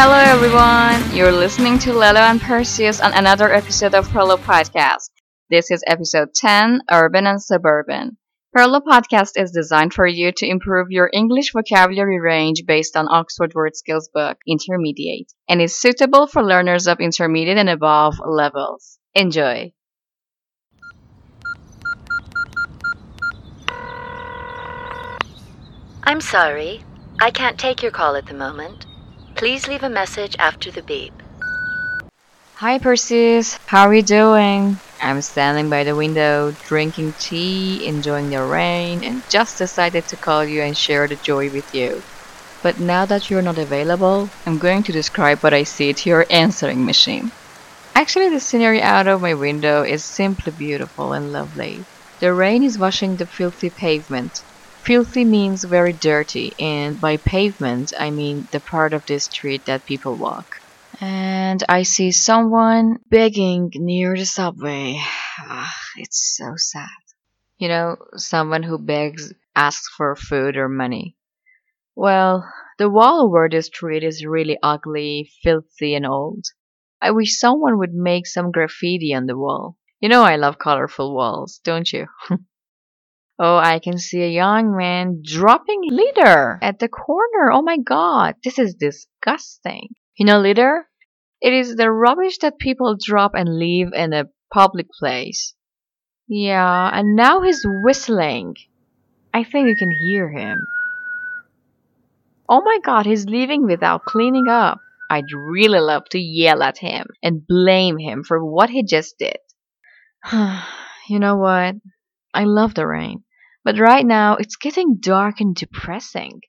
Hello everyone! You're listening to Lelo and Perseus on another episode of Perlo Podcast. This is episode 10, Urban and Suburban. Perlo Podcast is designed for you to improve your English vocabulary range based on Oxford Word Skills book, Intermediate, and is suitable for learners of intermediate and above levels. Enjoy! I'm sorry. I can't take your call at the moment. Please leave a message after the beep. Hi Perseus, how are you doing? I'm standing by the window, drinking tea, enjoying the rain, and just decided to call you and share the joy with you. But now that you're not available, I'm going to describe what I see to your answering machine. Actually, the scenery out of my window is simply beautiful and lovely. The rain is washing the filthy pavement. Filthy means very dirty, and by pavement, I mean the part of the street that people walk and I see someone begging near the subway. Ah, it's so sad. You know, someone who begs asks for food or money. Well, the wall over the street is really ugly, filthy, and old. I wish someone would make some graffiti on the wall. You know I love colorful walls, don't you? oh, I can see a young man dropping litter at the corner. Oh my god, this is disgusting. You know litter? It is the rubbish that people drop and leave in a public place. Yeah, and now he's whistling. I think you can hear him. Oh my god, he's leaving without cleaning up. I'd really love to yell at him and blame him for what he just did. you know what? I love the rain. But right now, it's getting dark and depressing.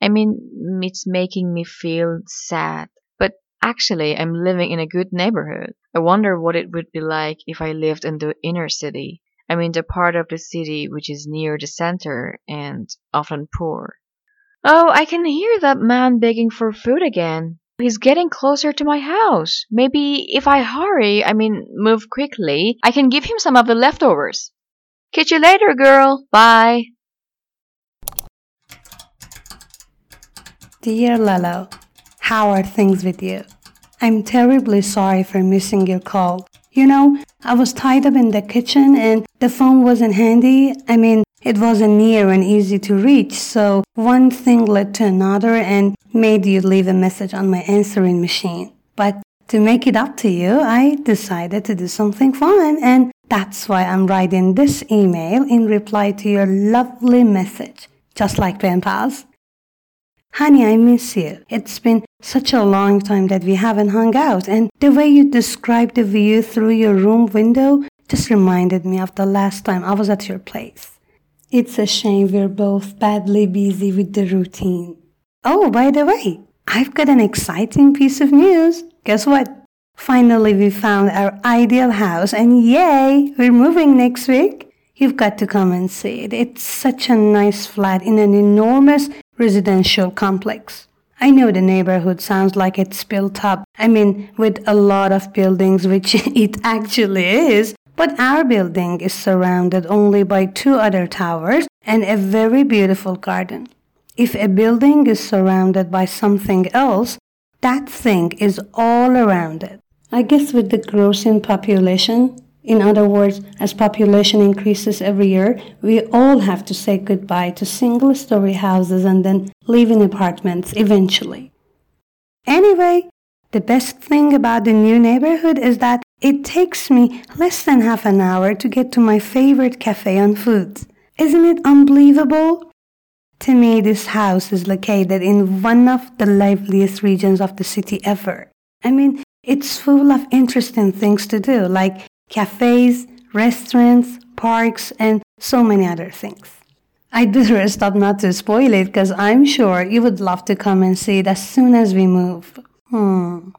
I mean, it's making me feel sad. But actually, I'm living in a good neighborhood. I wonder what it would be like if I lived in the inner city. I mean the part of the city which is near the center and often poor. Oh, I can hear that man begging for food again. He's getting closer to my house. Maybe if I hurry, I mean move quickly, I can give him some of the leftovers. Catch you later, girl. Bye. Dear Lelo, how are things with you? I'm terribly sorry for missing your call. You know, I was tied up in the kitchen and the phone wasn't handy. I mean, it wasn't near and easy to reach, so one thing led to another and made you leave a message on my answering machine. But to make it up to you, I decided to do something fun, and that's why I'm writing this email in reply to your lovely message, just like pen pals. Honey, I miss you. It's been such a long time that we haven't hung out, and the way you described the view through your room window just reminded me of the last time I was at your place. It's a shame we're both badly busy with the routine. Oh, by the way, I've got an exciting piece of news. Guess what? Finally, we found our ideal house, and yay, we're moving next week. You've got to come and see it. It's such a nice flat in an enormous residential complex. I know the neighborhood sounds like it's built up, I mean, with a lot of buildings, which it actually is, but our building is surrounded only by two other towers and a very beautiful garden. If a building is surrounded by something else, that thing is all around it. I guess with the growth in population, in other words, as population increases every year, we all have to say goodbye to single story houses and then live in apartments eventually. Anyway, the best thing about the new neighborhood is that it takes me less than half an hour to get to my favorite cafe on Foods. Isn't it unbelievable? To me, this house is located in one of the liveliest regions of the city ever. I mean, it's full of interesting things to do, like cafes, restaurants, parks, and so many other things. I do rest up not to spoil it because I'm sure you would love to come and see it as soon as we move. Hmm.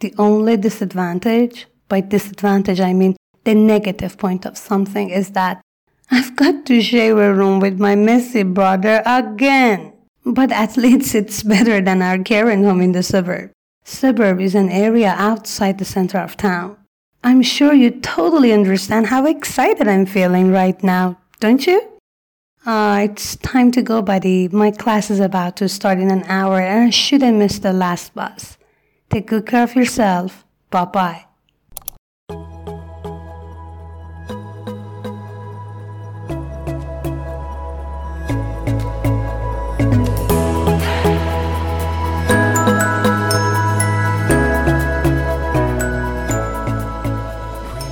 The only disadvantage, by disadvantage I mean the negative point of something, is that I've got to share a room with my messy brother again. But at least it's better than our current home in the suburb. Suburb is an area outside the center of town. I'm sure you totally understand how excited I'm feeling right now, don't you? Uh, it's time to go, buddy. My class is about to start in an hour and I shouldn't miss the last bus. Take good care of yourself. Bye bye.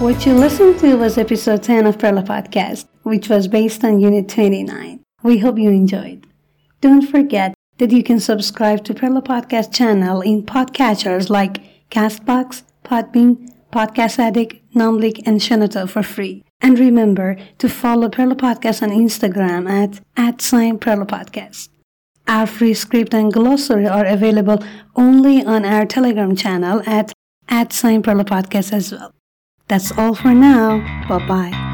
What you listened to was episode 10 of Perla Podcast, which was based on Unit 29. We hope you enjoyed. Don't forget that you can subscribe to Perla Podcast channel in podcatchers like Castbox, Podbean, Podcast Addict, Numblik, and Shenoto for free. And remember to follow Perla Podcast on Instagram at, at sign Perla Podcast. Our free script and glossary are available only on our Telegram channel at, at sign Perla Podcast as well. That's all for now. Bye bye.